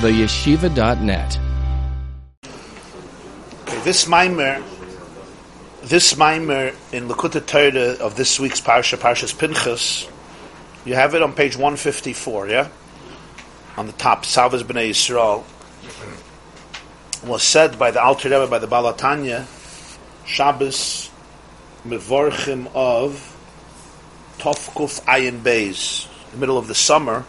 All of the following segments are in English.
theyeshiva.net. Okay, this mimer, this mimer in Likkutei Torah of this week's parsha, Parshas Pinchas, you have it on page 154, yeah? On the top, Savas B'nai Yisrael, was said by the Alter Rebbe, by the Baal HaTanya, Shabbos Mevorchim of Tovkuf Ayin Beis, the middle of the summer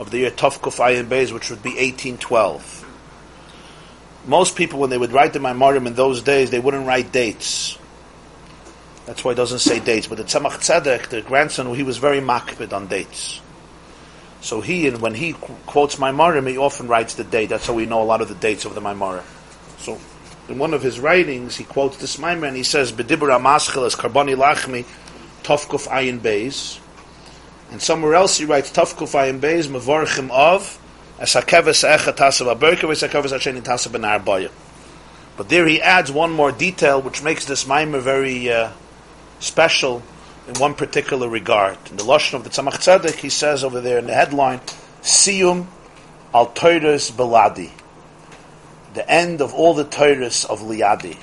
of the year Tovkuf Ayin Beis, which would be 1812. Most people, when they would write the Maimorim in those days, they wouldn't write dates. That's why it doesn't say dates. But the Tzemach Tzedek, the grandson, he was very makbid on dates. So he, and when he quotes Maimorim, he often writes the date. That's how we know a lot of the dates of the Maimorim. So in one of his writings, he quotes this Maimor and he says, "Bedibur Amaschel is Karboni Lachmi Tovkuf Ayin Beis." And somewhere else he writes Tovkuf Ayin Beis Mevorchim of Esakeves Echet Tasav Aberka Esakeves Asheni Tasav Benar Baya. But there he adds one more detail which makes this Maimor very uh, special in one particular regard. In the Lashon of the Tzemach Tzedek, he says over there in the headline, Siyum al Toiras Beladi the end of all the Torahs of Liadi.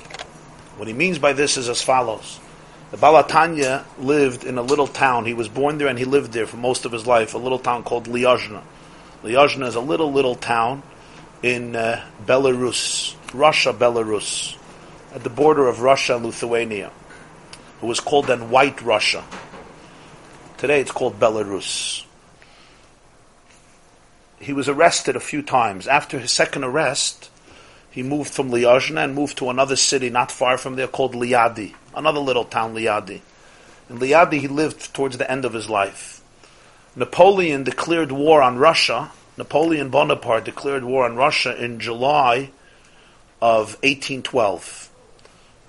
What he means by this is as follows. The Baal HaTanya lived in a little town. He was born there and he lived there for most of his life, a little town called Liozhna. Liozhna is a little, little town in uh, Belarus, Russia, Belarus, at the border of Russia and Lithuania. It was called then White Russia. Today it's called Belarus. He was arrested a few times. After his second arrest, he moved from Liozhna and moved to another city not far from there called Liadi, another little town, Liadi. In Liadi, he lived towards the end of his life. Napoleon declared war on Russia. Napoleon Bonaparte declared war on Russia in July of 1812.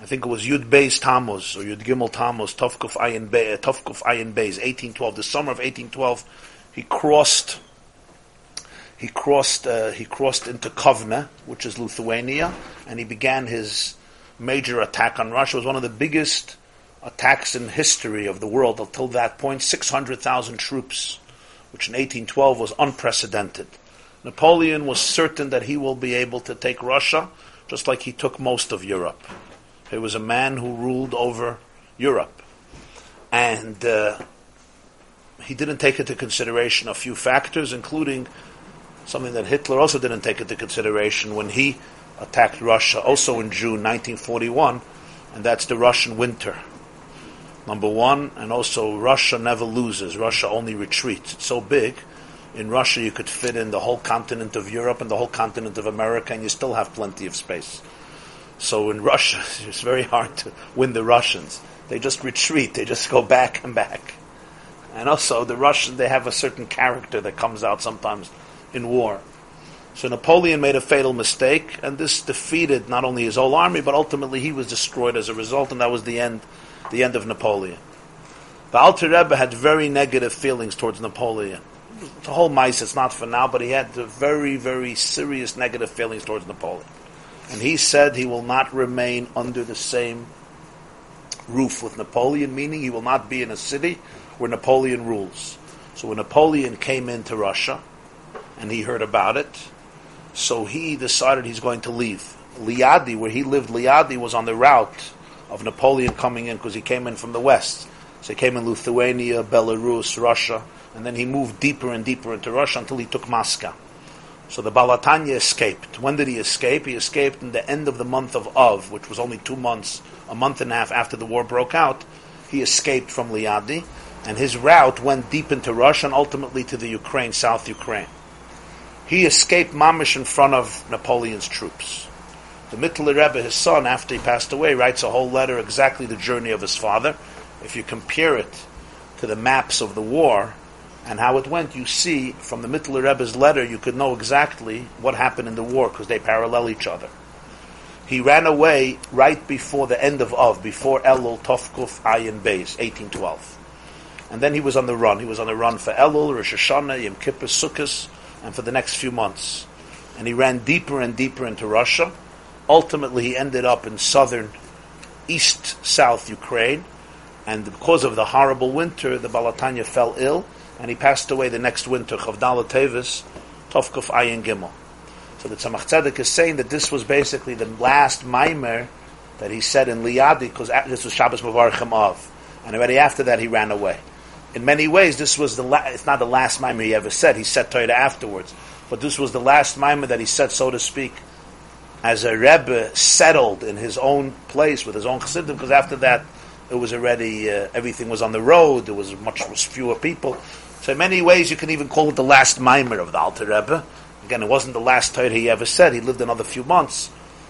I think it was Yud Beis Tammuz or Yud Gimel Tammuz, Tovkuf Ayin Beis, 1812. The summer of 1812, he crossed he crossed uh, he crossed into Kovna, which is Lithuania, and he began his major attack on Russia. It was one of the biggest attacks in history of the world until that point. Six hundred thousand troops, which in 1812 was unprecedented. Napoleon was certain that he will be able to take Russia, just like he took most of Europe. He was a man who ruled over Europe, and uh, he didn't take into consideration a few factors, including something that Hitler also didn't take into consideration when he attacked Russia, also in June 1941, and that's the Russian winter. Number one, and also Russia never loses. Russia only retreats. It's so big. In Russia, you could fit in the whole continent of Europe and the whole continent of America, and you still have plenty of space. So in Russia, it's very hard to win the Russians. They just retreat. They just go back and back. And also, the Russians, they have a certain character that comes out sometimes in war. So Napoleon made a fatal mistake, and this defeated not only his whole army, but ultimately he was destroyed as a result, and that was the end, the end of Napoleon. The Alter Rebbe had very negative feelings towards Napoleon. The whole mice, it's not for now, but he had very, very serious negative feelings towards Napoleon. And he said he will not remain under the same roof with Napoleon, meaning he will not be in a city where Napoleon rules. So when Napoleon came into Russia, and he heard about it. So he decided he's going to leave. Liadi, where he lived, Liadi was on the route of Napoleon coming in because he came in from the west. So he came in Lithuania, Belarus, Russia, and then he moved deeper and deeper into Russia until he took Moscow. So the Baal HaTanya escaped. When did he escape? He escaped in the end of the month of Av, which was only two months, a month and a half after the war broke out. He escaped from Liadi, and his route went deep into Russia and ultimately to the Ukraine, South Ukraine. He escaped Mamish in front of Napoleon's troops. The Mittler Rebbe, his son, after he passed away, writes a whole letter exactly the journey of his father. If you compare it to the maps of the war and how it went, you see from the Mittler Rebbe's letter, you could know exactly what happened in the war because they parallel each other. He ran away right before the end of Av, before Elul Tovkuf Ayin Beis, 1812. And then he was on the run. He was on the run for Elul, Rosh Hashanah, Yom Kippur, Sukkot, and for the next few months. And he ran deeper and deeper into Russia. Ultimately, he ended up in southern, east south Ukraine. And because of the horrible winter, the Baal HaTanya fell ill, and he passed away the next winter, Chavdala Tevis, Tovkuf Ayin Gimel. So the Tzemach Tzedek is saying that this was basically the last mimer that he said in Liadi, because this was Shabbos Mavarchim of. And already after that, he ran away. In many ways, this was the la- it's not the last mimer he ever said. He said Torah afterwards. But this was the last mimer that he said, so to speak, as a Rebbe settled in his own place with his own chassidim, because after that, it was already, uh, everything was on the road, there was much was fewer people. So in many ways, you can even call it the last mimer of the Alter Rebbe. Again, it wasn't the last Torah he ever said. He lived another few months,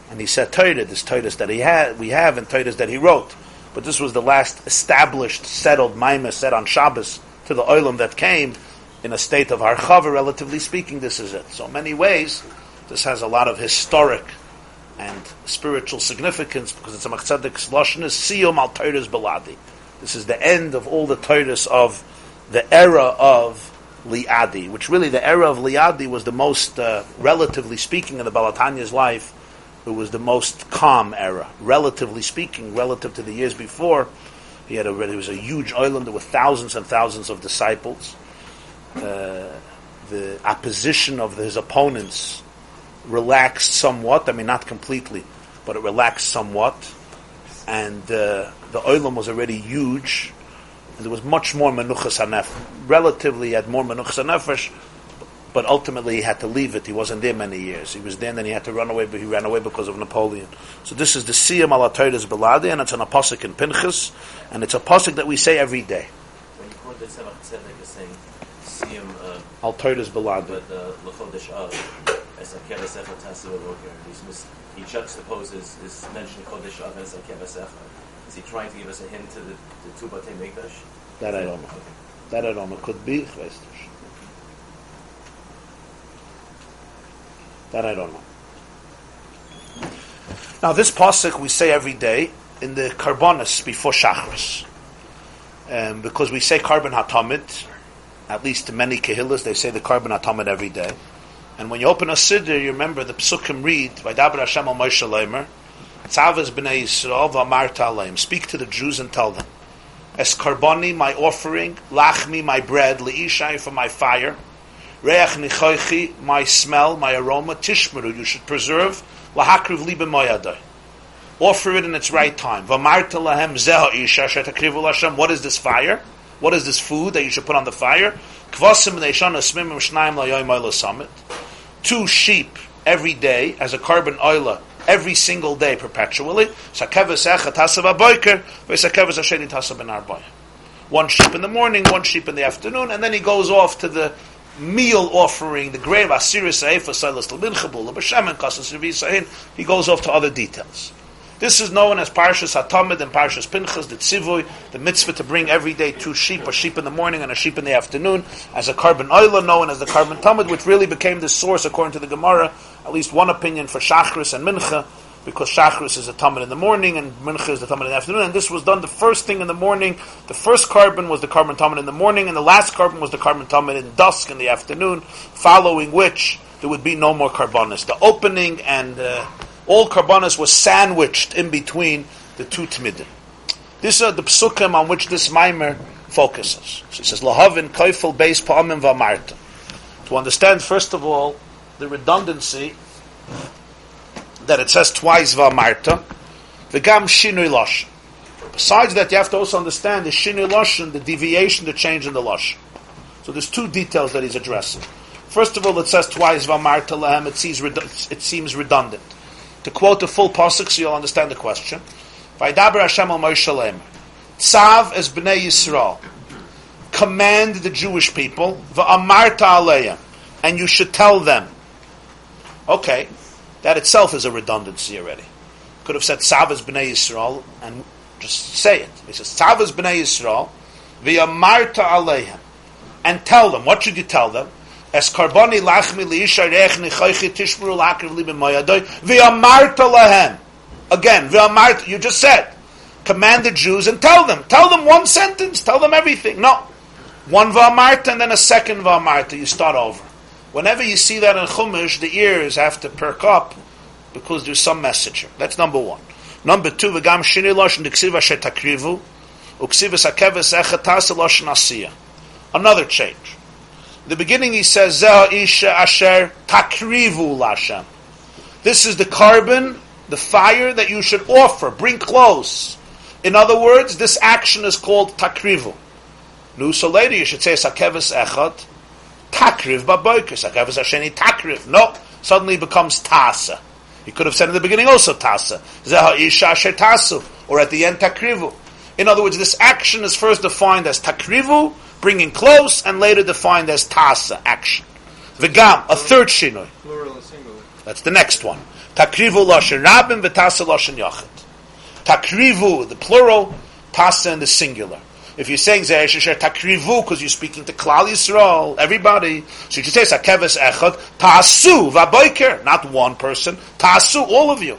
and he said Torah, this Torah that he had, we have, and Torah that he wrote. But this was the last established, settled mimer said on Shabbos to the oilam that came in a state of harchava, relatively speaking, this is it. So many ways, this has a lot of historic and spiritual significance because it's a machzedek's lashon is siyum al Torah's beladi. This is the end of all the Torahs of the era of Liadi, which really the era of Liadi was the most, uh, relatively speaking, in the Baal HaTanya's life, it was the most calm era, relatively speaking, relative to the years before. He had already, was a huge island, there were thousands and thousands of disciples. Uh, the opposition of his opponents relaxed somewhat. I mean, not completely, but it relaxed somewhat. And uh, the oilam was already huge, and there was much more menuchas hanefesh. Relatively, had more menuchas hanefesh, but ultimately he had to leave it. He wasn't there many years. He was there, and then he had to run away, but he ran away because of Napoleon. So this is the Siyam al ala Beladi, and it's an apostle in Pinchas, and it's a pasuk that we say every day. When you quote the Tzemach Tzedek, you're saying Siyam uh, al Beladi. But uh, Av, as a Kevesecha Tasu he juxtaposes his mention Chodesh Av as a Kevesecha. Is he trying to give us a hint to the, the two Batei Mikdash? That I don't know. That I don't know. Could be. That I don't know. Now, this pasuk we say every day in the Karbonis before Shachris. Um, because we say carbon hatamid, at least to many kehillas, they say the carbon hatamid every day. And when you open a siddur, you remember the psukim read, by Dabra Hashem al Moshe Leimer, Tzavas b'nei Yisrael v'amarta aleim. Speak to the Jews and tell them, Es karboni, my offering, lachmi, my bread, leishai, for my fire, reach nichoichi, my smell, my aroma, tishmeru, you should preserve, lahakriv libe moyadai. Offer it in its right time. V'amarta lahem zeha isha shetakrivu Hashem. What is this fire? What is this food that you should put on the fire? Kvasim neishana smimim shnaim layoim summit. Two sheep every day as a carbon oila every single day perpetually. One sheep in the morning, one sheep in the afternoon, and then he goes off to the meal offering, the grave asiris He goes off to other details. This is known as Parshas Hatamid and Parshas Pinchas, the Tzivoy, the mitzvah to bring every day two sheep, a sheep in the morning and a sheep in the afternoon, as a carbon oila known as the carbon tamid, which really became the source, according to the Gemara, at least one opinion for Shachris and Mincha, because Shachris is a tamid in the morning and Mincha is the tamid in the afternoon, and this was done the first thing in the morning. The first carbon was the carbon tamid in the morning, and the last carbon was the carbon tamid in dusk in the afternoon, following which there would be no more carbonis. The opening and uh, all karbanas was sandwiched in between the two tmidim. These are the psukim on which this mimer focuses. So it says, Lahavin koifel beis pa'amim v'amarta. To understand, first of all, the redundancy that it says twice v'amarta, v'gam shinui lashon. Besides that, you have to also understand the shinui lashon, the deviation, the change in the lashon. So there's two details that he's addressing. First of all, it says twice v'amarta lehem, it seems redundant. To quote the full pasuk, so you'll understand the question. Vaydaber Hashem al Moshe Tzav es bnei Yisrael. Command the Jewish people, va'amarta aleim, and you should tell them. Okay, that itself is a redundancy already. Could have said Savas bnei Yisrael and just say it. He says Tzav es bnei Yisrael, va'amarta aleim, and tell them. What should you tell them? Es karboni lachmi liisha rechni choichi tishmuru lakriv libim moyadoy v'amarta lahem. Again, v'amarta, you just said, command the Jews and tell them. Tell them one sentence, tell them everything. No. One v'amarta and then a second v'amarta, you start over. Whenever you see that in Chumash, the ears have to perk up because there's some message. That's number one. Number two, v'gam shini loshin d'ksiva shetakrivu uksiva sakeves echatas loshin asiya. Another change. In the beginning he says, Zeh isha asher takrivu lashem. This is the carbon, the fire that you should offer, bring close. In other words, this action is called takrivu. So later you should say sakevis echad, takriv baboiker, sakevis asheni takriv. No, suddenly it becomes tasa. He could have said in the beginning also tasa. Zeha isha asher tasu, or at the end takrivu. In other words, this action is first defined as takrivu, bringing close, and later defined as tasa, action. V'gam, a third shinoi. Plural and singular. That's the next one. Takrivu loshen rabin v'tasa loshen yachid. Takrivu, the plural, tasa in the singular. If you're saying Zereshisher takrivu because you're speaking to Klal Yisrael, everybody, so you should say Sakeves Echad, Tasu Vaboiker, not one person, Tasu, all of you.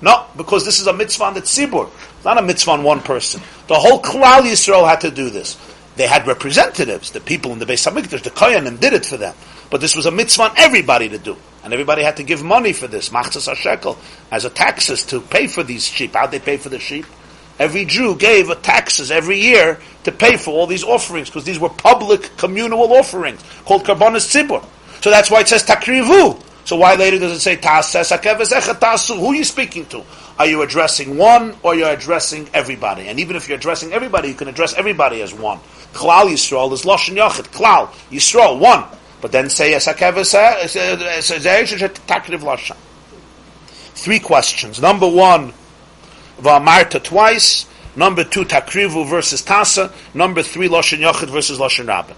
No, because this is a mitzvah on the tzibur, not a mitzvah on one person. The whole Klal Yisrael had to do this. They had representatives, the people in the Beis Hamikdash, the Koyanim did it for them. But this was a mitzvah on everybody to do. And everybody had to give money for this, machzas shekel, as a taxes to pay for these sheep. How'd they pay for the sheep? Every Jew gave taxes every year to pay for all these offerings, because these were public communal offerings, called karbonis tzibur. So that's why it says takrivu. So why later does it say tasu? Who are you speaking to? Are you addressing one or you're addressing everybody? And even if you're addressing everybody, you can address everybody as one. Klal Yisrael is Lashon Yachid. Klal Yisrael, one. But then say takriv Lashon. Three questions. Number one, Va'amarta twice. Number two, Takrivu versus Tasa. Number three, Lashon Yachid versus Lashon Rabbin.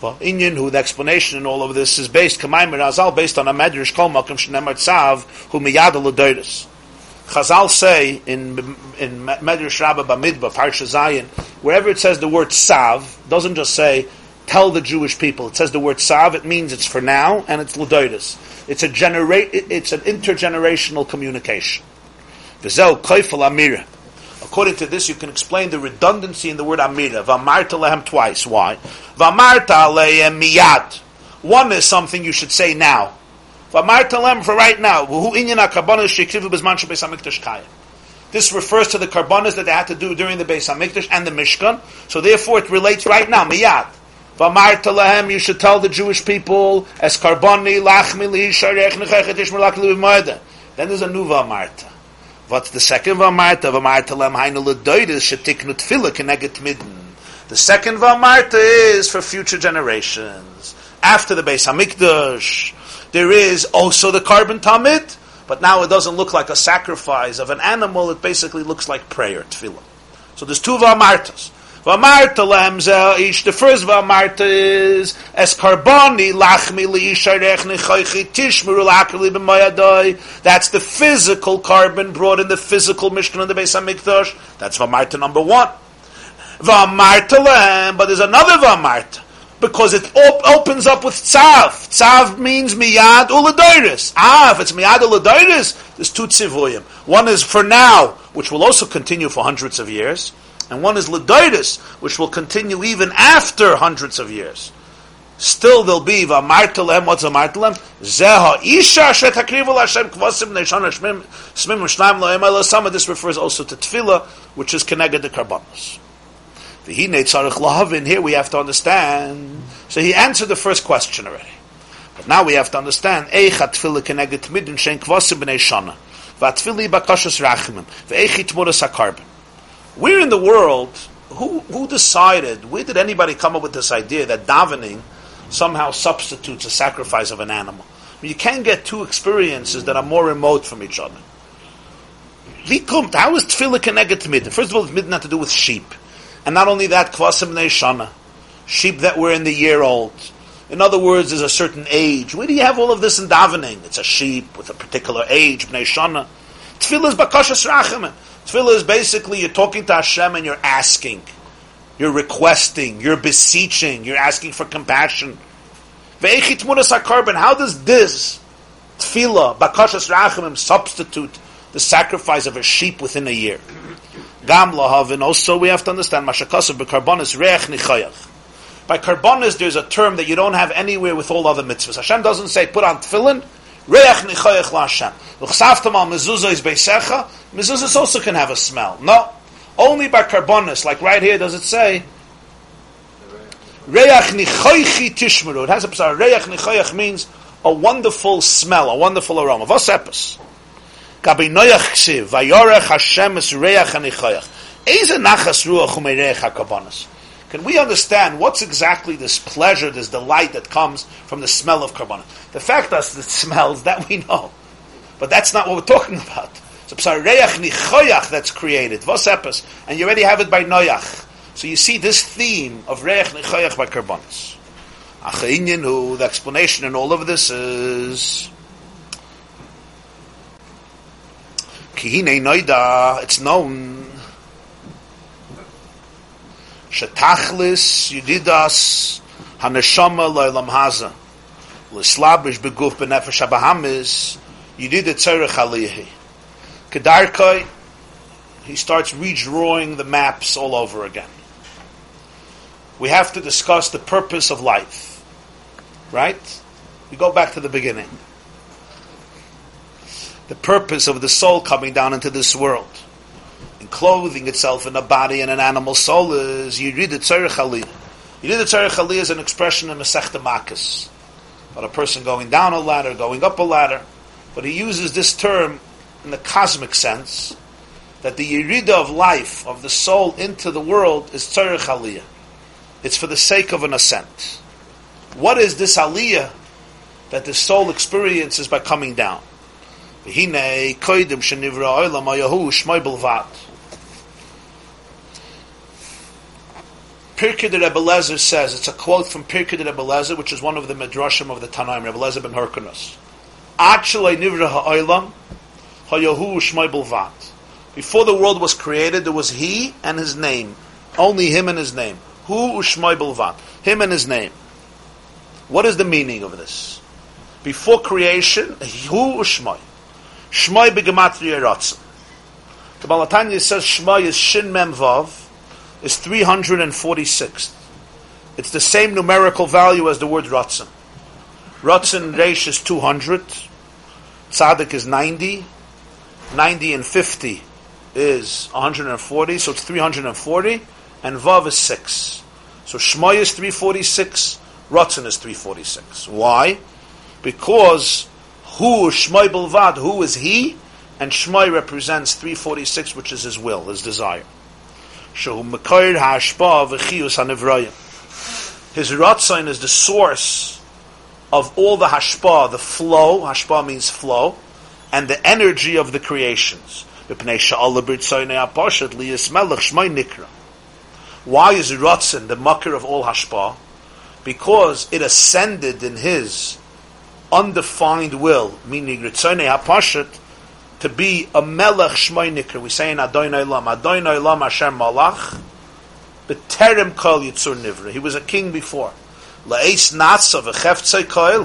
Well, Inyan, who the explanation in all of this is based, Kamayim Razal, based on a Medrash Kol Malkim Shnemar Tzav, who miyada l'doiris. Chazal say in in Medrash Rabbah Bamidba Parsha Zayin, wherever it says the word Sav, doesn't just say tell the Jewish people. It says the word Sav. It means it's for now and it's l'doiris. It's a genera- It's an intergenerational communication. Koifel amira. According to this, you can explain the redundancy in the word amira. V'amarta lehem twice. Why? V'amarta lehem miyat. One is something you should say now. V'amarta lehem for right now. Inyan. This refers to the karbonis that they had to do during the Beis Hamikdash and the Mishkan. So therefore, it relates right now. Miyat. V'amarta lehem. You should tell the Jewish people as karboni lachmi li'isharech nechechet ishmer Then there's a new v'amarta. What's the second Vamarta? Vamarta lem hainu ledoides shetiknu tefillah keneget midden. The second Vamarta is for future generations. After the Beis Hamikdash, there is also the carbon tamid, but now it doesn't look like a sacrifice of an animal. It basically looks like prayer, tefillah. So there's two Vamartas. Vamarta lemza ish. The first vamarta is es karboni lachmi liisharech nechoichi tishmeru lakali b'mayadoi. That's the physical carbon brought in the physical Mishkan in the Beis Hamikdash. That's vamarta number one. Vamarta lem, but there's another vamarta because it op- opens up with tzav. Tzav means miyad uladairis. Ah, if it's miyad uladairis, there's two tzivuyim. One is for now, which will also continue for hundreds of years and one is Ledoidus, which will continue even after hundreds of years. Still there'll be Vamartelem, what's Vamartelem? Zeha Isha Shetakrivu Hashem Kvasim Neshana Shmim Shnaim Some of this refers also to Tefillah, which is connected to Karbanos. V'hine Tzarech Lahavin, here we have to understand. So he answered the first question already. But now we have to understand, Eicha Tefillah to Midin Shen Kvasim B'nei Shana. V'atfili Bakashas Rachimim. V'eichi Tmuras HaKarbon. Where in the world, who, who decided, where did anybody come up with this idea that davening somehow substitutes a sacrifice of an animal? You can't get two experiences that are more remote from each other. How is tefillah connected to midden? First of all, it's had to do with sheep. And not only that, kvasim shana, sheep that were in the year old. In other words, there's a certain age. Where do you have all of this in davening? It's a sheep with a particular age, bnei shana. Tefillah is bakashas rachamim. Tefillah is basically you're talking to Hashem and you're asking, you're requesting, you're beseeching, you're asking for compassion. How does this tefillah, bakashas rachamim, substitute the sacrifice of a sheep within a year? Gam lahavin. Also, we have to understand mashakasav bekarbonis reach nichayach. By karbonis, there's a term that you don't have anywhere with all other mitzvahs. Hashem doesn't say put on tefillin Reach nichoyach la'Hashem. L'chsaftam al mezuzah is beisecha. Mezuzahs also can have a smell. No. Only by carbonis, like right here, does it say, Reach nichoichi tishmeru. It has a psar. Reach nichoich means a wonderful smell, a wonderful aroma. Vos epis. Gabi noyach ksiv, vayorech Hashem es reach anichoich. Eze nachas ruach umereich. Can we understand what's exactly this pleasure, this delight that comes from the smell of carbon? The fact that it smells, that we know. But that's not what we're talking about. So psareach nichoyach that's created, vosepes, and you already have it by noyach. So you see this theme of reach nichoyach by karbonis. Achayinyanu, the explanation in all of this is noida, it's known Shetachlis Yedidas Haneshama Loilam Haza Lislabish Beguf Benefesh Abahamis Yedida Tzerech he starts redrawing the maps all over again. We have to discuss the purpose of life. Right? We go back to the beginning. The purpose of the soul coming down into this world clothing itself in a body and an animal soul is Yirid Tzarech Aliyah. Yirid Tzarech Aliyah is an expression in Masechta Makkis. About a person going down a ladder, going up a ladder. But he uses this term in the cosmic sense, that the Yerida of life, of the soul into the world is Tzarech Aliyah. It's for the sake of an ascent. What is this Aliyah that the soul experiences by coming down? V'hinei koidim shenivra olam ayahu shmoy belvat. Pirkei de Rebbe Lezer says, it's a quote from Pirkei de Rebbe Lezer, which is one of the Midrashim of the Tanaim, Rebbe Lezer ben Hyrcanus. Actually, nivra ha'olam, ha'yahu shmai bulvat. Before the world was created, there was he and his name. Only him and his name. Hu ushmai bulvat. Him and his name. What is the meaning of this? Before creation, hu ushmai. Shmai begematria ratzah. The Baal HaTanya says Shmai is Shin Mem Vav, is 346. It's the same numerical value as the word Ratzin. Ratzin Reish is 200. Tzaddik is 90. 90 and 50 is 140, so it's 340. And Vav is 6. So Shmoy is 346, Ratzin is 346. Why? Because who Shmoy Bilvad, who is he? And Shmoy represents 346, which is his will, his desire. His Ratzain is the source of all the Hashpa, the flow, Hashpa means flow, and the energy of the creations. Why is Ratzin the mucker of all Hashpa? Because it ascended in his undefined will, meaning Ritzonei HaPashat, to be a melech shmoy We say in Adon Olam, Adon Olam Hashem Malach, B'terem kol yitzur nivra. He was a king before. La'es natsa v'cheftzei koil.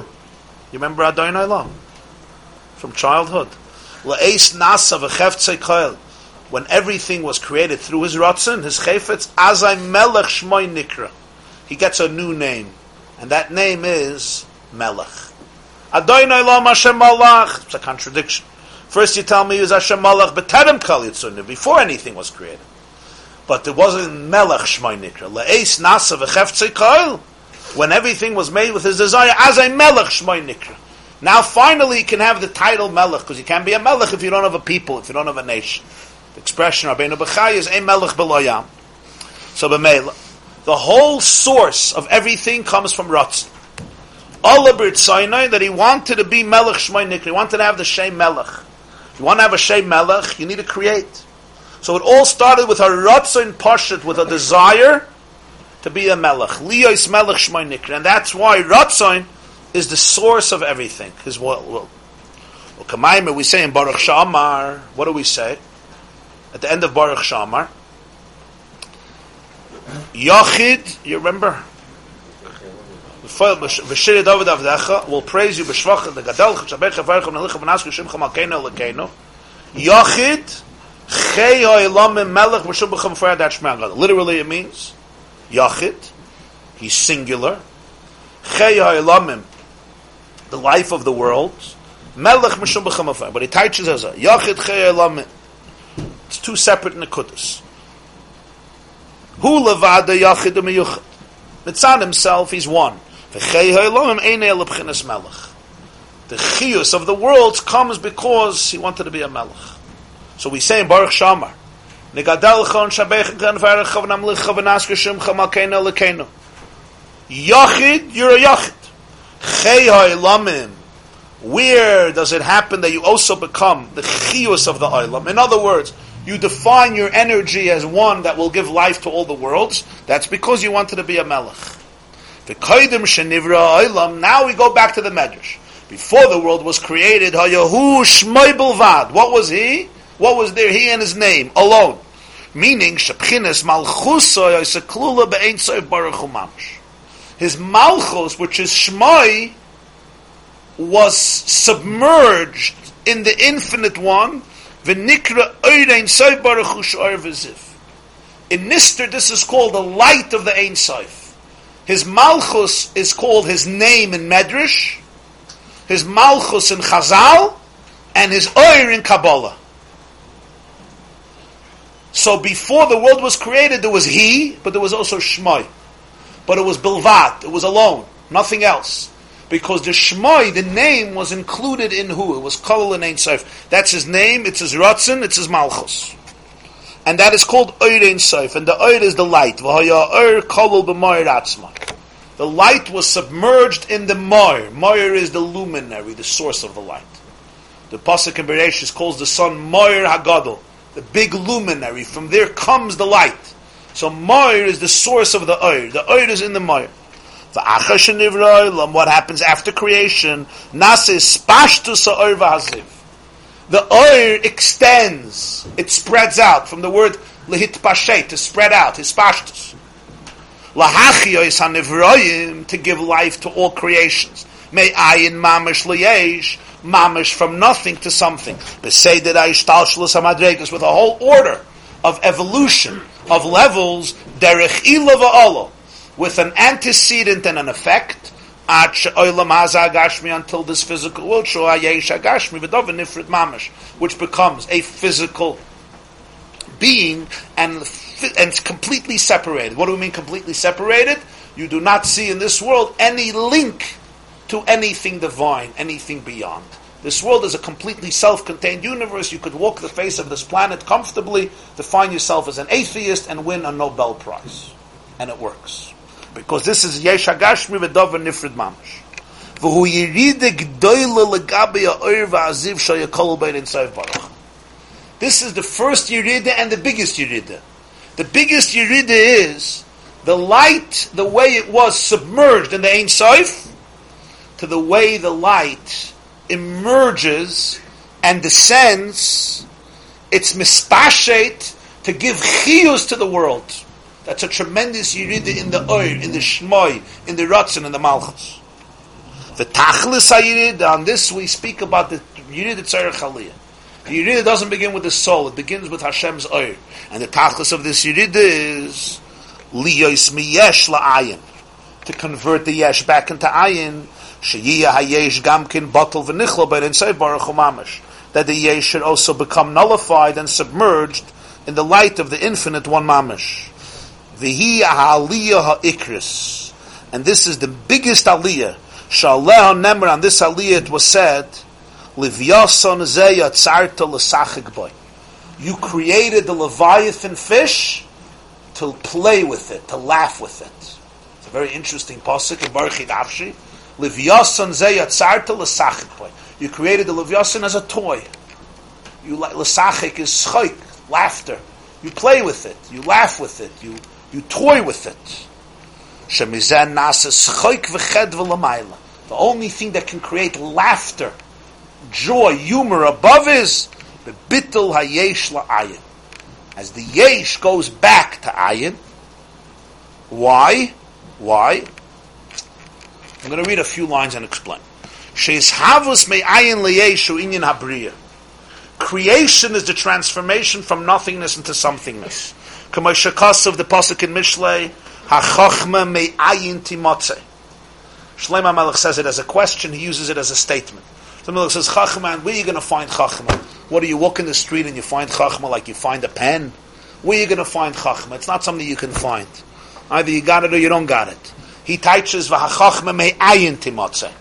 You remember Adon Olam? From childhood. La'es nasa v'cheftzei koil. When everything was created through his ratzon, his chayfetz, azay melech shmoy nikra. He gets a new name. And that name is Melech. Adon Olam Hashem Malach. It's a contradiction. First you tell me it was Hashem Malach B'terem Kal Yitzunah, before anything was created. But it wasn't Melech Shmai Nikra. Le'es Nasa V'cheftzei Kal. When everything was made with his desire, as a Melech Shmai Nikra. Now finally you can have the title Melech, because you can't be a Melech if you don't have a people, if you don't have a nation. The expression Rabbeinu Bechai is a Melech Beloyam. So B'meila. The whole source of everything comes from Ratzin. Allah Sinai that he wanted to be Melech Shmai Nikra. He wanted to have the Shem Melech. If you want to have a Shem Melech, you need to create. So it all started with a Ratzin Pashat, with a desire to be a Melech. Liyos Melech Shmoy And that's why Ratzin is the source of everything. His will. will. Well, we say in Baruch She'amar, what do we say? At the end of Baruch She'amar, Yachid, you remember? Will praise you b'shvach the gadol chabecha varchom nelicha v'nasku shimcha malkeinu lekeinu yachid chei ha'elamim melech shmang literally it means yachid he's singular. Chei the life of the world melech v'shum b'cham far but he teaches us yachid chei it's two separate nekudas. Hu levada yachid u'miyuchad Mitzad himself, he's one. The chiyus of the worlds comes because he wanted to be a melech. So we say in Baruch She'amar. Yachid, you're a yachid. Chei. Where does it happen that you also become the chiyus of the oilam? In other words, you define your energy as one that will give life to all the worlds. That's because you wanted to be a melech. The kaidim shenivra oilam. Now we go back to the medrash. Before the world was created, hayahu shmoi bilvad. What was he? What was there? He and his name alone meaning shepchines malchusa yisaklula be'ein mamash. His malchus, which is shmai, was submerged in the infinite one. V'nikra oirein soif baruch v'ziv. In Nister, this is called the light of the Ein. His malchus is called his name in Medrash, his malchus in Chazal, and his oir in Kabbalah. So before the world was created, there was He, but there was also Shmai. But it was Bilvat, it was alone, nothing else. Because the Shmai, the name, was included in who? It was Kol and Ein. That's his name, it's his Ratzin, it's his Malchus. And that is called Oir Ein Sof, and the Oir is the light. The light was submerged in the Moir. Moir is the luminary, the source of the light. The Pasuk in Bereshit calls the sun Moir Hagadol the big luminary. From there comes the light. So Moir is the source of the Oir. The Oir is in the Moir. What happens after creation? The Oir extends. It spreads out from the word lehit to spread out. Hispashtus. To give life to all creations. May ayin mamish liyesh mamish from nothing to something. with a whole order of evolution, of levels, derech ila with an antecedent and an effect, until this physical world, which becomes a physical being and, and completely separated. What do we mean completely separated? You do not see in this world any link to anything divine, anything beyond. This world is a completely self-contained universe. You could walk the face of this planet comfortably, define yourself as an atheist, and win a Nobel Prize. And it works. Because this is Yesh HaGashmi V'Dover Nifrid Mamash. This is the first Yerida and the biggest Yerida. The biggest Yerida is the light, the way it was submerged in the Ein Sof, to the way the light emerges and descends, it's mispashet to give chiyus to the world. That's a tremendous yirida in the oir, in the shmoy, in the ratzin, in the malchus. The tachlis hayirida, on this we speak about the yirida tzarech aliyah. The yirida doesn't begin with the soul, it begins with Hashem's oir. And the tachlis of this yirida is liyos miyesh la'ayin. To convert the yesh back into ayin, Sheyiyah hayesh gamkin bottle v'nichlo but inside baruch umamish. That the yesh should also become nullified and submerged in the light of the infinite one mamish. V'hi ha'aliyah ha'ikris. And this is the biggest aliyah. Shaleh nemer on this aliyah it was said, Livyason zeya tzarta l'sachik boy. You created the Leviathan fish to play with it, to laugh with it. It's a very interesting pasuk in Barchi Nafshi. Livyasan zeyatzarta l'sachik You created the Livyasan as a toy. You l'sachik is schik, laughter. You play with it. You laugh with it. You you toy with it. The only thing that can create laughter, joy, humor above is the bittul hayesh la'ayin. As the yesh goes back to ayin. Why? Why? I'm going to read a few lines and explain. Creation is the transformation from nothingness into somethingness. Of the Pasuk in Mishlei, Hachachma me'ayin timotze. Shlomo Melech says it as a question, he uses it as a statement. The Melech says, Chachma, where are you going to find Chachma? What do you walk in the street and you find Chachma like you find a pen? Where are you going to find Chachma? It's not something you can find. Either you got it or you don't got it. He teaches v'hachachma me ayin timotze.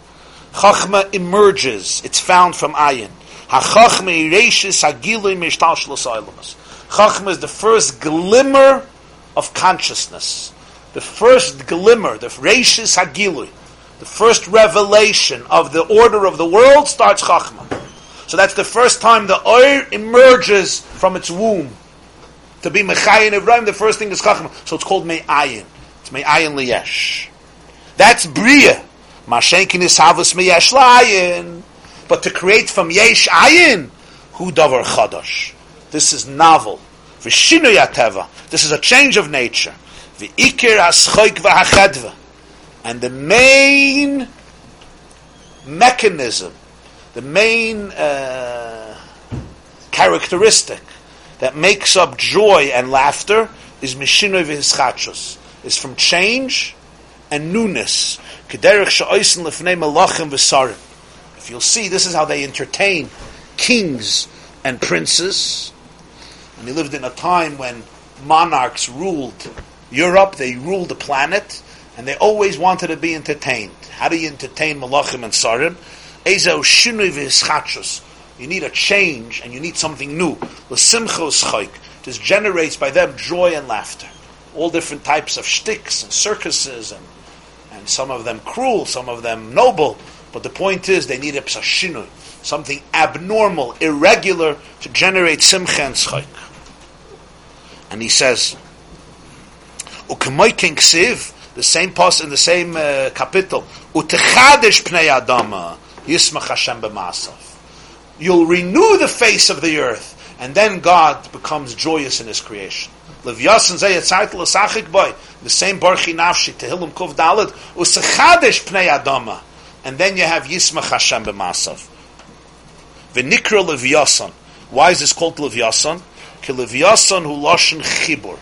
Chachma emerges. It's found from ayin. Hachachma ireshis hagilui mishtal shlos Chachma is the first glimmer of consciousness. The first glimmer, the reshis hagilui, the first revelation of the order of the world starts Chachma. So that's the first time the oir emerges from its womb. To be Mechayin Ibrahim, the first thing is Chachma. So it's called Me'ayin. It's Me'ayin Liyesh. That's Bria. Mashenkin is Havas Me'yesh Layin. But to create from Yesh Ayin, Hu Davar Chadash. This is novel. This is a change of nature. V'ikir Aschoik V'hachedva. And the main mechanism, the main uh, characteristic that makes up joy and laughter is mishinoi v'hischachos, is from change and newness. If you'll see, this is how they entertain kings and princes. And he lived in a time when monarchs ruled Europe, they ruled the planet, and they always wanted to be entertained. How do you entertain malachim and sarim? Ezo shinui v'hischachos. You need a change and you need something new. This generates by them joy and laughter. All different types of shticks and circuses and, and some of them cruel, some of them noble. But the point is they need a psashinu, something abnormal, irregular to generate simcha and schayk. And he says, Ukemoy Siv, the same post in the same uh, capital, Utechadish pnei adama, Yismach Hashem b'masav you'll renew the face of the earth, and then God becomes joyous in His creation. Levyasin zayat boy. The same barchi nafshi tehilum kuf dalad usachadesh pnei adama, and then you have yismach Hashem b'masav. V'nikra levyasan. Why is this called levyasan? Ki levyasan hu lashon chibur.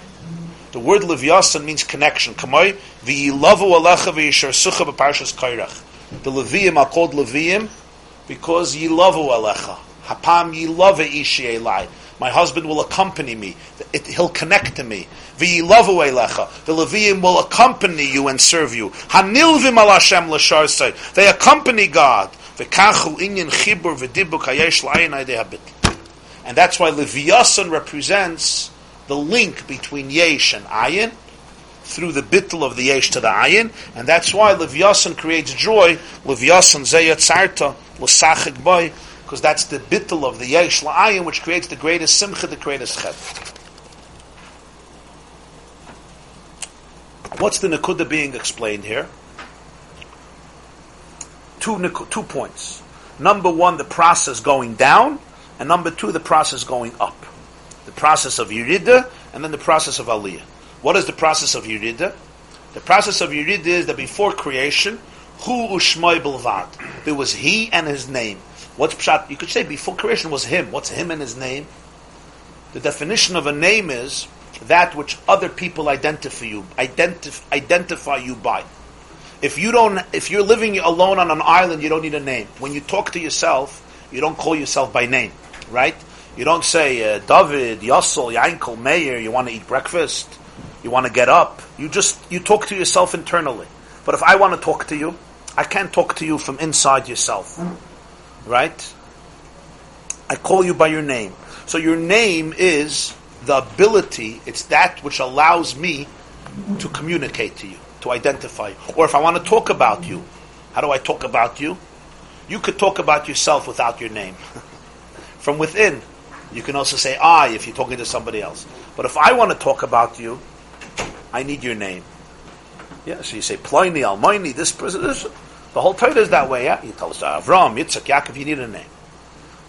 The word levyasan means connection. Kamoi v'yilavu alecha v'yishar sucha b'parshas kairach. The Levium are called Levium because yilavu alecha. Hapam yilave ishi elai. My husband will accompany me. It, he'll connect to me. V'yilavu elecha. The Leviim will accompany you and serve you. Hanilvim al Hashem l'sharsay. They accompany God. V'kachu inyan chibur v'dibu kayesh la'ayin habit. And that's why Leviasan represents the link between Yesh and Ayin, through the bittel of the yesh to the ayin, and that's why Levyasan creates joy. Levyasan zeyat sarta l'sachik boy, because that's the bittel of the yesh la'ayin, which creates the greatest simcha, the greatest chet. What's the nakuda being explained here? Two two points. Number one, the process going down, and number two, the process going up. The process of yirida, and then the process of aliyah. What is the process of Yerida? The process of Yerida is that before creation, Hu Ushmoy Bilvad. There was He and His name. What's pshat? You could say before creation was Him. What's Him and His name? The definition of a name is that which other people identify you, identif- identify you by. If you don't, if you're living alone on an island, you don't need a name. When you talk to yourself, you don't call yourself by name, right? You don't say uh, David, Yossel, Yankel, Meir. You want to eat breakfast you want to get up, you just you talk to yourself internally. But if I want to talk to you, I can't talk to you from inside yourself. Right? I call you by your name. So your name is the ability, it's that which allows me to communicate to you, to identify. Or if I want to talk about you, how do I talk about you? You could talk about yourself without your name. From within, you can also say I if you're talking to somebody else. But if I want to talk about you, I need your name. Yeah, so you say Pliny, Almighty, this person. The whole Torah is that way. Yeah, you tell us Avram, Yitzchak, Yaakov. You need a name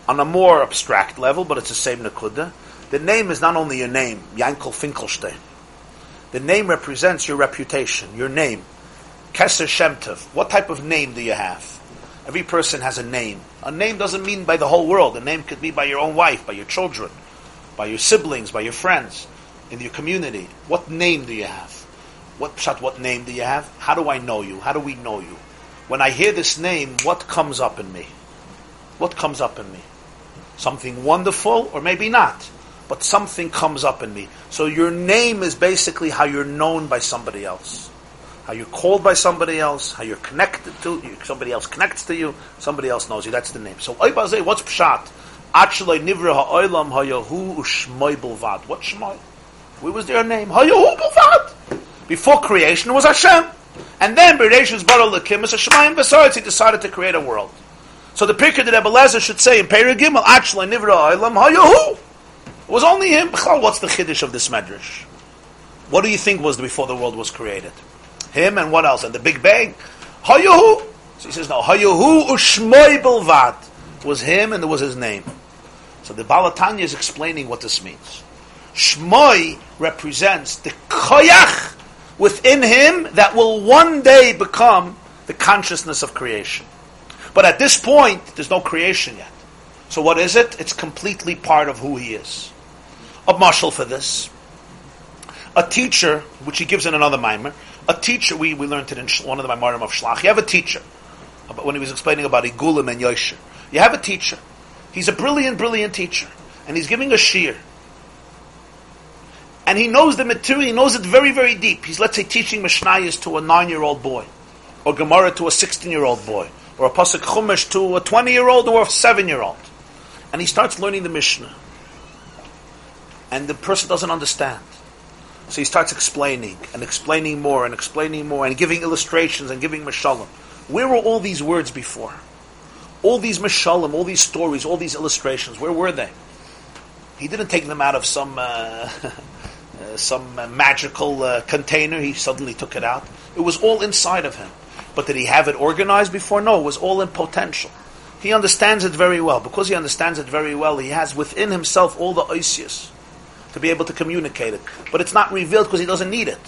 on a more abstract level, but it's the same nakuda. The name is not only your name, Yankel Finkelstein. The name represents your reputation, your name. Keser Shemtov. What type of name do you have? Every person has a name. A name doesn't mean by the whole world. A name could be by your own wife, by your children, by your siblings, by your friends in your community, what name do you have? What pshat, what name do you have? How do I know you? How do we know you? When I hear this name, what comes up in me? What comes up in me? Something wonderful or maybe not. but something comes up in me. So your name is basically how you're known by somebody else. How you're called by somebody else, how you're connected to somebody else connects to you, somebody else knows you. That's the name. So Oibazeh, what's Pshat? Actually, Nivra Ha'olam Hayahu Ushmoy Bulvad. What Shmoy? Where was their name? Hayahu Bulvad. Before creation was Hashem. And then Bereshus Baral Lakim is Hashemayim Besides, he decided to create a world. So the Pirkei that Ebelezer should say in Perigimel, Gimel, Nivra Ha'olam Hayahu. It was only him. What's the chiddush of this medrash? What do you think was before the world was created? Him and what else? And the Big Bang. Hayuhu. So he says, no, Hayuhu ushmoy bilvat. Was him and it was his name. So the Baal HaTanya is explaining what this means. Shmoy represents the koyach within him that will one day become the consciousness of creation. But at this point, there's no creation yet. So what is it? It's completely part of who he is. A marshal for this. A teacher, which he gives in another mimer, a teacher, we, we learned it in one of the Maimarim of Shlach. You have a teacher, when he was explaining about Igulim and Yosher. You have a teacher. He's a brilliant, brilliant teacher. And he's giving a shear. And he knows the material, he knows it very, very deep. He's, let's say, teaching Mishnayos to a nine-year-old boy. Or Gemara to a 16-year-old boy. Or a Pasuk Chumash to a 20-year-old or a 7-year-old. And he starts learning the Mishnah. And the person doesn't understand. So he starts explaining and explaining more and explaining more and giving illustrations and giving mashalim. Where were all these words before? All these mashalim, all these stories, all these illustrations, where were they? He didn't take them out of some uh, uh, some uh, magical uh, container. He suddenly took it out. It was all inside of him. But did he have it organized before? No, it was all in potential. He understands it very well. Because he understands it very well, he has within himself all the oisius to be able to communicate it. But it's not revealed because he doesn't need it.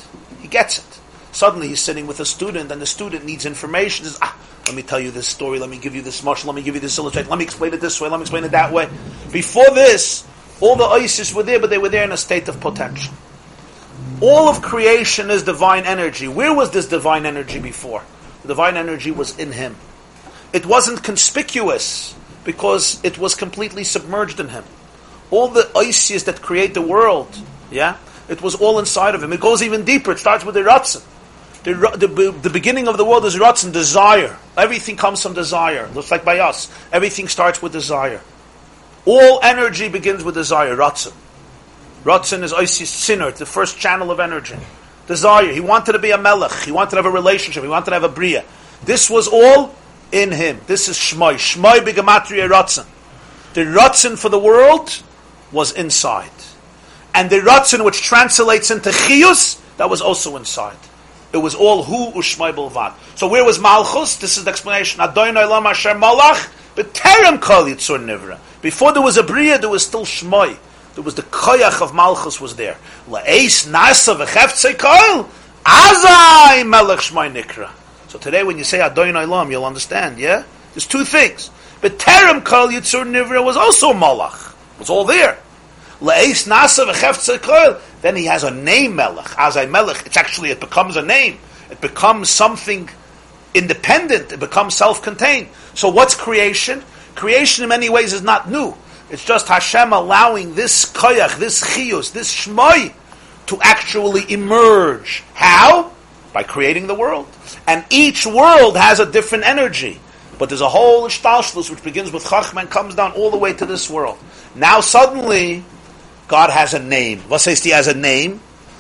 He gets it. Suddenly he's sitting with a student and the student needs information. Says, ah, let me tell you this story, let me give you this much, let me give you this illustration, let me explain it this way, let me explain it that way. Before this, all the oisius were there, but they were there in a state of potential. All of creation is divine energy. Where was this divine energy before? The divine energy was in him. It wasn't conspicuous because it was completely submerged in him all the oisias that create the world, yeah, it was all inside of him. It goes even deeper. It starts with the ratzin. The, the, the, beginning of the world is ratzin, desire. Everything comes from desire. Looks like by us. Everything starts with desire. All energy begins with desire, ratzin. Ratzin is oisias sinner, the first channel of energy. Desire. He wanted to be a melech. He wanted to have a relationship. He wanted to have a bria. This was all in him. This is shmoy. Shmoy begamatria ratzin. The ratzin for the world was inside. And the Ratzin, which translates into Chiyus, that was also inside. It was all Hu Ushmai Bilvad. So where was Malchus? This is the explanation. Adon Olam Asher Malach, but Terem Kol Yitzur Nivra. Before there was a Bria, there was still Shmoi. There was the Koyach of Malchus was there. La'eis Nasa V'cheftzei Kol, Azai Melech Shmoi Nikra. So today when you say Adon Olam, you'll understand, yeah? There's two things. But Terem Kol Yitzur Nivra was also Malach. It was all there. Le'es nasa v'cheftzei Then he has a name melech. Azai melech. It's actually it becomes a name. It becomes something independent. It becomes self-contained. So what's creation? Creation in many ways is not new. It's just Hashem allowing this koyach, this chiyus, this shmoy to actually emerge. How? By creating the world. And each world has a different energy. But there's a whole ishtalshlus which begins with chachma and comes down all the way to this world. Now suddenly, God has a name. What says he has a name?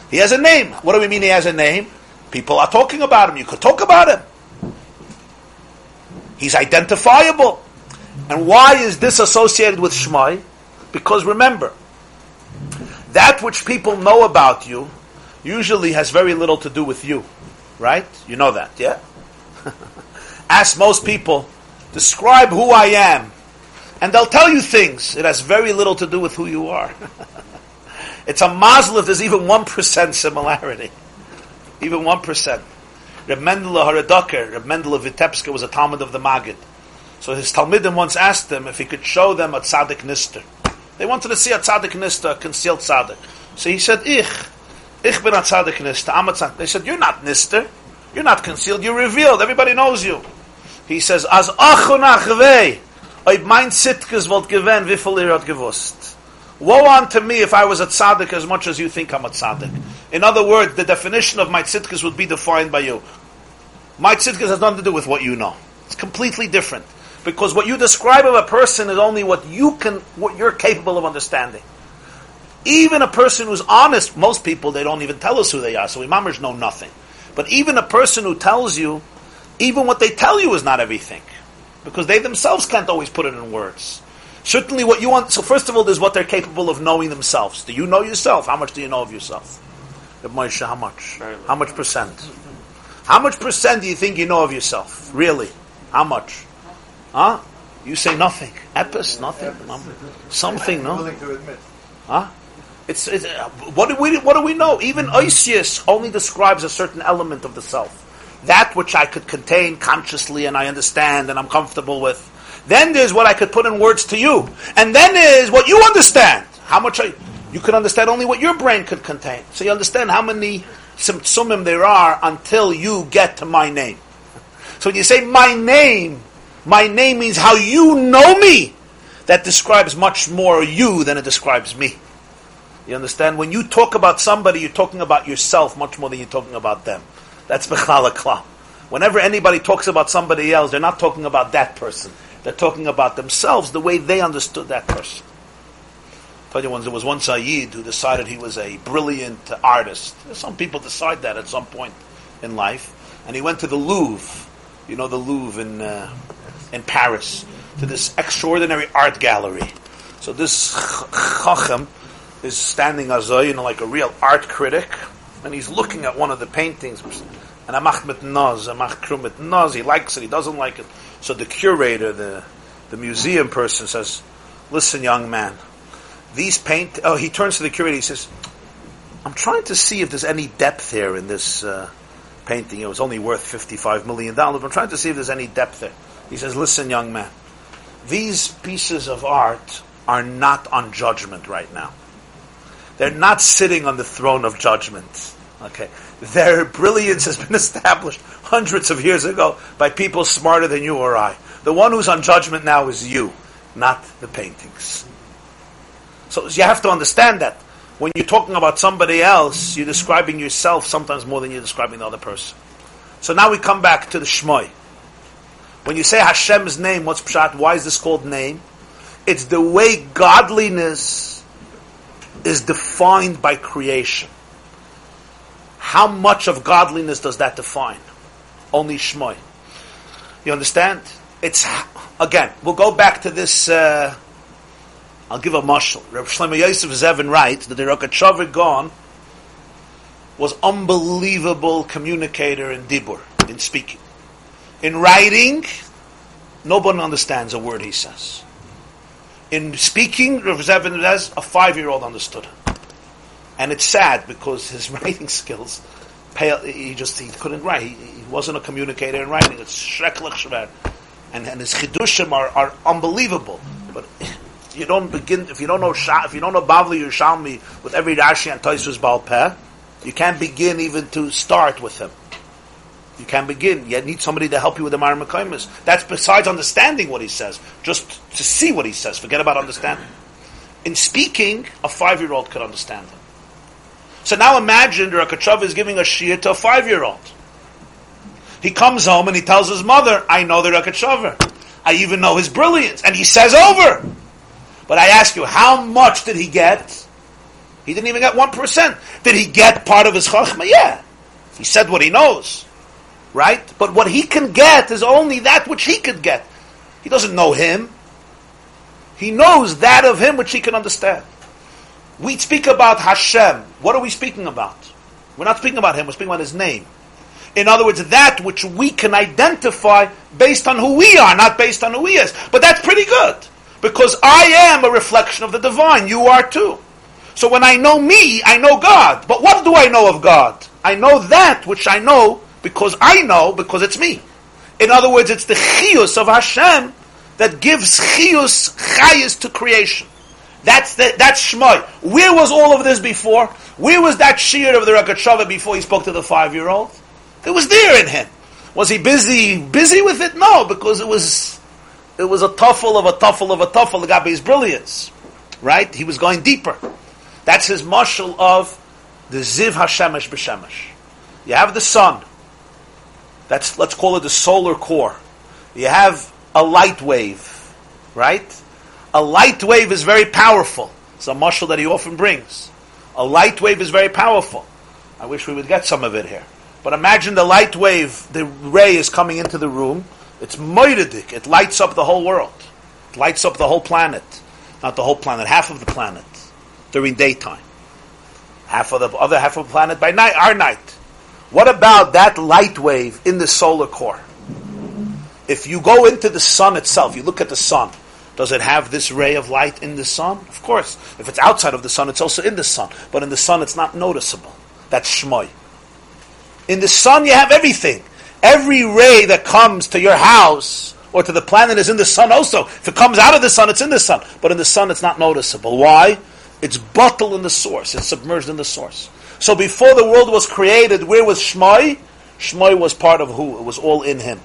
He has a name. What do we mean he has a name? People are talking about him. You could talk about him. He's identifiable. And why is this associated with Shmai? Because remember, that which people know about you usually has very little to do with you. Right? You know that, yeah? Ask most people, describe who I am and they'll tell you things. It has very little to do with who you are. it's a mazel if there's even 1% similarity. Even 1%. Reb Mendel Haradoker, Reb Mendel of Vitebsk was a Talmud of the Magid. So his Talmidim once asked him if he could show them a tzaddik nister. They wanted to see a tzaddik nister, a concealed tzaddik. So he said, Ich, ich bin a tzaddik nister, I'm a tzaddik. They said, you're not nister. You're not concealed, you're revealed. Everybody knows you. He says, As achunach vei, Ob mein Zitkes wollt gewähnt, wie viel ihr hat gewusst. Woe unto me if I was a tzaddik as much as you think I'm a tzaddik. In other words, the definition of my tzidkas would be defined by you. My tzidkas has nothing to do with what you know. It's completely different. Because what you describe of a person is only what you can, what you're capable of understanding. Even a person who's honest, most people, they don't even tell us who they are, so imamers know nothing. But even a person who tells you, even what they tell you is not everything. Because they themselves can't always put it in words. Certainly what you want, so first of all, there's what they're capable of knowing themselves. Do you know yourself? How much do you know of yourself? Moshe, how much? How much percent? How much percent do you think you know of yourself? Really? How much? Huh? You say nothing. Epis, nothing. Something, no? Willing to admit. Huh? It's, it's uh, what do we what do we know? Even Isis only describes a certain element of the self, that which I could contain consciously and I understand and I'm comfortable with. Then there's what I could put in words to you, and then there's what you understand. How much I, you can understand only what your brain could contain. So you understand how many sumim there are until you get to my name. So when you say my name, my name means how you know me. That describes much more you than it describes me. You understand? When you talk about somebody, you're talking about yourself much more than you're talking about them. That's Bechalakla. Whenever anybody talks about somebody else, they're not talking about that person. They're talking about themselves the way they understood that person. Tell you once, there was one Sayyid who decided he was a brilliant artist. Some people decide that at some point in life. And he went to the Louvre. You know the Louvre in, uh, in Paris. To this extraordinary art gallery. So this Chacham is standing as you know, like a real art critic, and he's looking at one of the paintings, and Amach mit Naz, Amach Krum Naz, he likes it, he doesn't like it. So the curator, the, the museum person says, listen young man, these paint, oh, he turns to the curator, he says, I'm trying to see if there's any depth here in this uh, painting. It was only worth $55 million, I'm trying to see if there's any depth there. He says, listen young man, these pieces of art are not on judgment right now. They're not sitting on the throne of judgment. Okay. Their brilliance has been established hundreds of years ago by people smarter than you or I. The one who's on judgment now is you, not the paintings. So you have to understand that. When you're talking about somebody else, you're describing yourself sometimes more than you're describing the other person. So now we come back to the Shmoy. When you say Hashem's name, what's Pshat? Why is this called name? It's the way godliness is defined by creation. How much of godliness does that define? Only Shmoy. You understand? It's again. We'll go back to this. Uh, I'll give a mushal. Reb Shlomo Yosef Zevin writes that the Rogatchover Gaon was unbelievable communicator in dibur, in speaking. In writing, nobody understands a word he says in speaking, Rav Zevin says a five-year-old understood. And it's sad because his writing skills, he just he couldn't write. He, he wasn't a communicator in writing. It's shreklich shver, and and his chidushim are, are unbelievable. But you don't begin if you don't know if you don't know Bavli Yerushalmi with every Rashi and Toisus Balpeh, you can't begin even to start with him. You can't begin. You need somebody to help you with the Mareh Mekomos. That's besides understanding what he says, just to see what he says. Forget about understanding. In speaking, a five year old could understand him. So now imagine the Rogatchover is giving a shir to a five year old. He comes home and he tells his mother, I know the Rogatchover. I even know his brilliance. And he says over. But I ask you, how much did he get? He didn't even get 1%. Did he get part of his chachma? Yeah. He said what he knows right? But what he can get is only that which he could get. He doesn't know him. He knows that of him which he can understand. We speak about Hashem. What are we speaking about? We're not speaking about him, we're speaking about his name. In other words, that which we can identify based on who we are, not based on who he is. But that's pretty good. Because I am a reflection of the divine. You are too. So when I know me, I know God. But what do I know of God? I know that which I know because I know, because it's me. In other words, it's the chiyus of Hashem that gives chiyus chayus to creation. That's the, that's Shmoy. Where was all of this before? Where was that shear of the Rogatchover before he spoke to the five-year-old? It was there in him. Was he busy busy with it? No, because it was it was a tuffle of a tuffle of a tuffle that got his brilliance. right? He was going deeper. That's his marshal of the Ziv Hashemesh B'Shemesh. You have the sun. That's, let's call it the solar core. You have a light wave, right? A light wave is very powerful. It's a marshal that he often brings. A light wave is very powerful. I wish we would get some of it here. But imagine the light wave, the ray is coming into the room. It's moiridik. It lights up the whole world. It lights up the whole planet. Not the whole planet, half of the planet during daytime. Half of the other half of the planet by night, our night. What about that light wave in the solar core? If you go into the sun itself, you look at the sun, does it have this ray of light in the sun? Of course. If it's outside of the sun, it's also in the sun. But in the sun, it's not noticeable. That's shmoy. In the sun, you have everything. Every ray that comes to your house or to the planet is in the sun also. If it comes out of the sun, it's in the sun. But in the sun, it's not noticeable. Why? It's bottled in the source. It's submerged in the source. So before the world was created, where was Shmoi? Shmoi was part of who? It was all in him.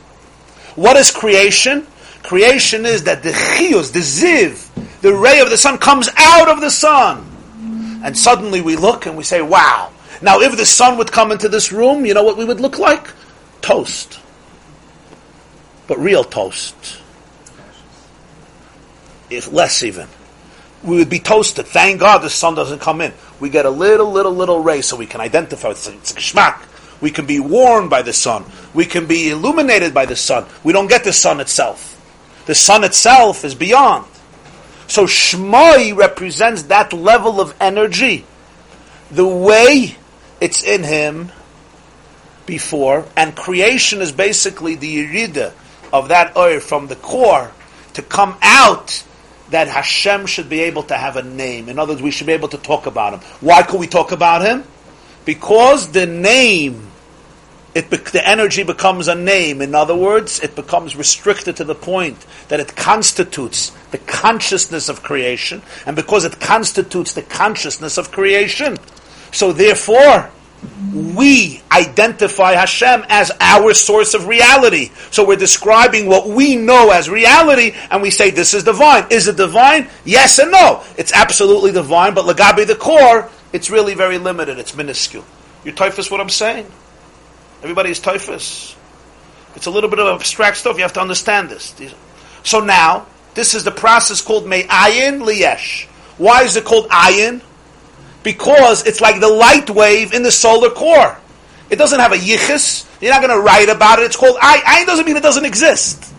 What is creation? Creation is that the chios, the ziv, the ray of the sun comes out of the sun. And suddenly we look and we say, wow. Now if the sun would come into this room, you know what we would look like? Toast. But real toast. If less even. We would be toasted. Thank God the sun doesn't come in. We get a little, little, little ray so we can identify. It's, it's a. We can be warmed by the sun. We can be illuminated by the sun. We don't get the sun itself. The sun itself is beyond. So Shmoi represents that level of energy. The way it's in him before, and creation is basically the yerida of that oil from the core to come out that Hashem should be able to have a name. In other words, we should be able to talk about him. Why could we talk about him? Because the name it the energy becomes a name. In other words, it becomes restricted to the point that it constitutes the consciousness of creation, and because it constitutes the consciousness of creation, so therefore, we identify Hashem as our source of reality. So we're describing what we know as reality, and we say this is divine. Is it divine? Yes and no. It's absolutely divine, but Lagabi the core, it's really very limited. It's minuscule. You typhus what I'm saying? Everybody's typhus. It's a little bit of abstract stuff. You have to understand this. So now, this is the process called Me'ayin Liyesh. Why is it called ayin? Because it's like the light wave in the solar core. It doesn't have a yichus. You're not going to write about it. It's called ayin. Ayin doesn't mean it doesn't exist.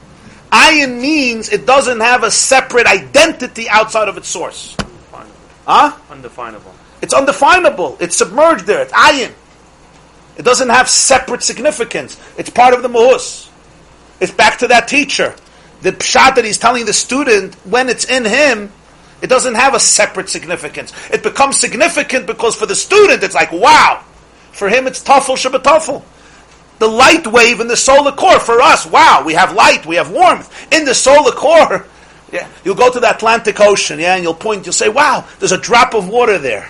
Ayin means it doesn't have a separate identity outside of its source. Undefinable. Huh? Undefinable. It's undefinable. It's submerged there. It's ayin. It doesn't have separate significance. It's part of the muhus. It's back to that teacher. The pshat that he's telling the student, when it's in him, it doesn't have a separate significance. It becomes significant because for the student, it's like, wow. For him, it's tafel shabbatafel. The light wave in the solar core. For us, wow, we have light, we have warmth. In the solar core, yeah, you'll go to the Atlantic Ocean, yeah, and you'll point, you'll say, wow, there's a drop of water there.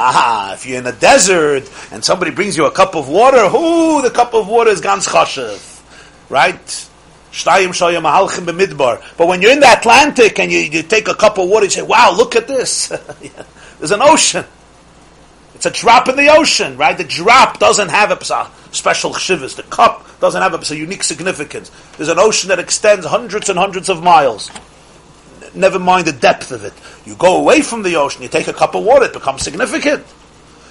Ah, if you're in a desert and somebody brings you a cup of water, whoo, the cup of water is ganz chashev, right? But when you're in the Atlantic and you, you take a cup of water, you say, wow, look at this. There's an ocean. It's a drop in the ocean, right? The drop doesn't have a special chshivas. The cup doesn't have a unique significance. There's an ocean that extends hundreds and hundreds of miles never mind the depth of it. You go away from the ocean, you take a cup of water, it becomes significant.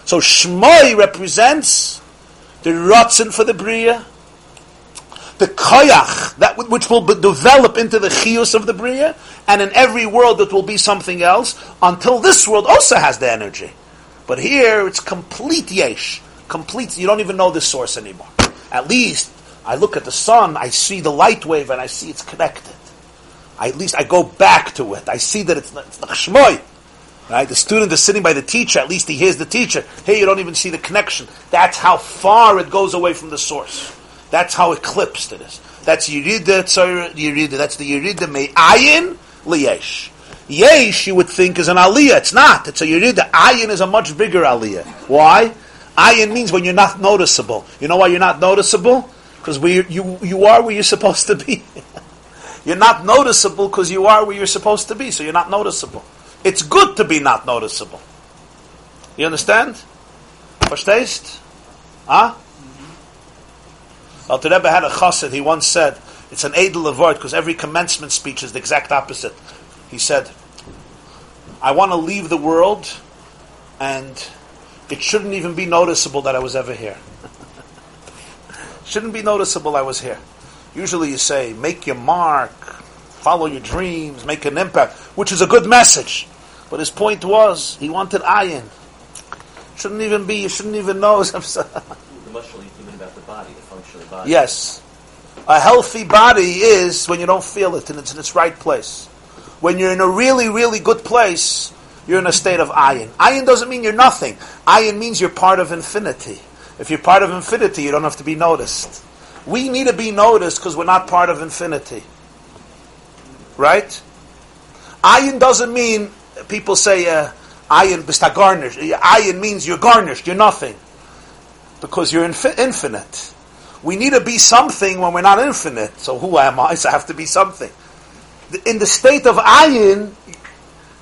So Shmoi represents the Ratzin for the Bria, the Koyach, that which will develop into the Chios of the Bria, and in every world it will be something else, until this world also has the energy. But here it's complete Yesh. Complete, you don't even know the source anymore. At least, I look at the sun, I see the light wave, and I see it's connected. I, at least I go back to it. I see that it's, it's Shmoy. Right? The student is sitting by the teacher, at least he hears the teacher. Hey, you don't even see the connection. That's how far it goes away from the source. That's how eclipsed it is. That's Yerida Tzor Yerida. That's the Yerida Me'ayin Liyesh. Yesh, you would think, is an Aliyah. It's not. It's a Yerida. Ayin is a much bigger Aliyah. Why? Ayin means when you're not noticeable. You know why you're not noticeable? Because you, you are where you're supposed to be. You're not noticeable because you are where you're supposed to be, so you're not noticeable. It's good to be not noticeable. You understand? Verstehst? Huh? Mm-hmm. Well, the Rebbe had a chassid. He once said, it's an edel of because every commencement speech is the exact opposite. He said, I want to leave the world and it shouldn't even be noticeable that I was ever here. shouldn't be noticeable I was here. Usually you say, make your mark, follow your dreams, make an impact, which is a good message. But his point was, he wanted ayin. Shouldn't even be, you shouldn't even know. the muscle you about the body, the functional body. Yes. A healthy body is when you don't feel it and it's in its right place. When you're in a really, really good place, you're in a state of ayin. Ayin doesn't mean you're nothing. Ayin means you're part of infinity. If you're part of infinity, you don't have to be noticed. We need to be noticed because we're not part of infinity. Right? Ayin doesn't mean, people say, uh, ayin bista garnished. Ayin means you're garnished, you're nothing. Because you're infi- infinite. We need to be something when we're not infinite. So who am I? So I have to be something. In the state of ayin,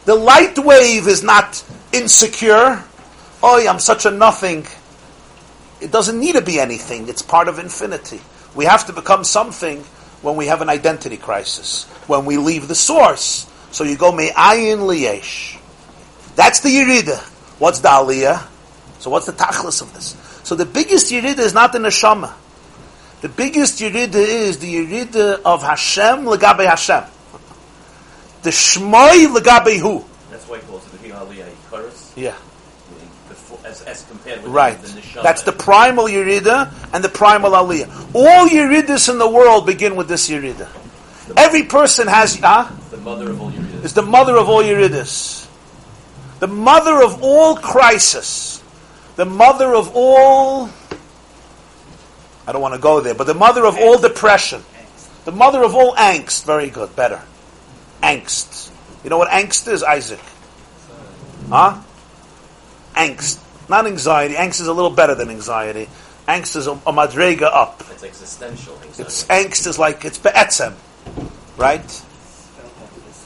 the light wave is not insecure. Oh, I'm such a nothing. It doesn't need to be anything. It's part of infinity. We have to become something when we have an identity crisis, when we leave the source. So you go me'ayin liyesh. That's the yirida. What's the aliyah? So what's the tachlis of this? So the biggest yirida is not the neshama. The biggest yirida is the yirida of Hashem legabe Hashem. The shmoy legabe who. That's why he calls it the aliyah chorus. Yeah. As, as compared with right. the, the That's the primal yirida and the primal aliyah. All yiridas in the world begin with this yirida. Every person has huh? the mother of all yiridas. Is the mother of all yiridas. The mother of all crisis. The mother of all I don't want to go there, but the mother of all depression. The mother of all angst. Very good, better. Angst. You know what angst is, Isaac? Huh? Angst. Not anxiety. Angst is a little better than anxiety. Angst is a, a madrega up. It's existential anxiety. It's angst is like it's be'etzem, right?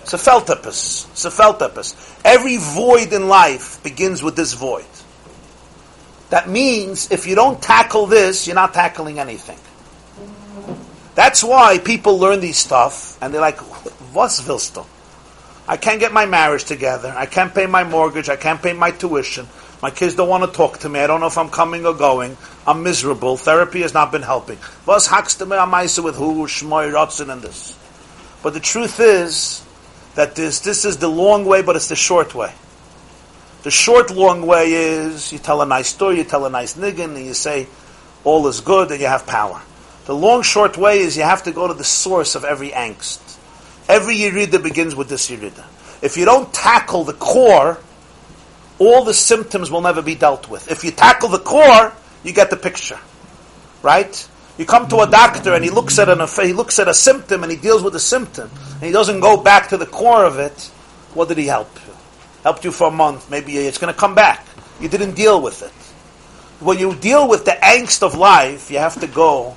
It's a feltepus. It's a feltepus. Every void in life begins with this void. That means if you don't tackle this, you're not tackling anything. That's why people learn these stuff and they're like, what's Vilstel? I can't get my marriage together. I can't pay my mortgage. I can't pay my tuition. My kids don't want to talk to me. I don't know if I'm coming or going. I'm miserable. Therapy has not been helping. Was hakst me with who, shmoy, rotzen, and this. But the truth is that this, this is the long way, but it's the short way. The short, long way is you tell a nice story, you tell a nice niggin, and you say all is good, and you have power. The long, short way is you have to go to the source of every angst. Every yirida begins with this yirida. If you don't tackle the core, all the symptoms will never be dealt with. If you tackle the core, you get the picture, right? You come to a doctor and he looks at an he looks at a symptom and he deals with the symptom and he doesn't go back to the core of it. What did he help? helped you for a month, maybe it's going to come back. You didn't deal with it. When you deal with the angst of life, you have to go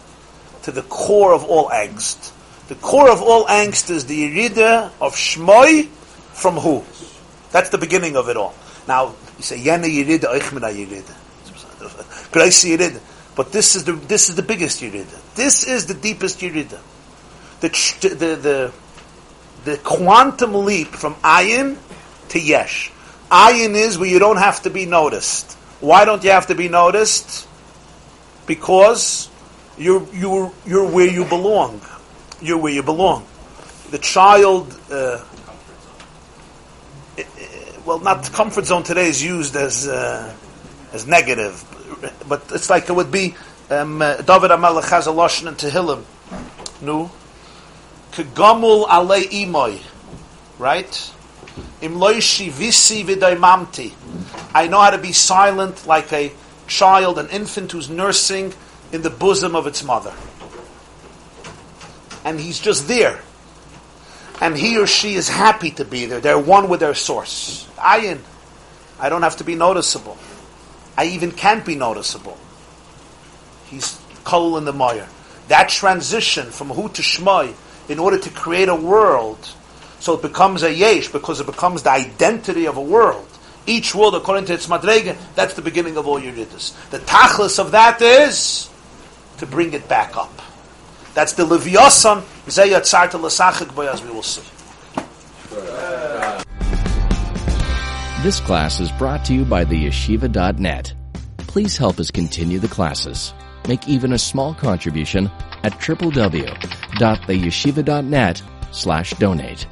to the core of all angst. The core of all angst is the irida of shmoy from who? That's the beginning of it all. Now, you say, Yana yirida, eichmena yirida. Gracie yirida. But this is the, this is the biggest yirida. This is the deepest yirida. The, the, the, the quantum leap from ayin to yesh. Ayin is where you don't have to be noticed. Why don't you have to be noticed? Because you're, you're, you're where you belong. You're where you belong. The child, uh, well, not comfort zone today is used as, uh, as negative, but it's like it would be, um, uh, David HaMelech has a Lashon in Tehillim. No? Kegamul alei imoy. Right? visi I know how to be silent like a child, an infant who's nursing in the bosom of its mother. And he's just there. And he or she is happy to be there. They're one with their source. Ayin. I don't have to be noticeable. I even can't be noticeable. He's kol in the mire. That transition from who to shmai in order to create a world So it becomes a yesh because it becomes the identity of a world. Each world, according to its madrega, that's the beginning of all your yiddus. The tachlis of that is to bring it back up. That's the Zeh yatzarta l'sachek bo, as we will see. This class is brought to you by the yeshiva.net. Please help us continue the classes. Make even a small contribution at www.theyeshiva.net slash donate.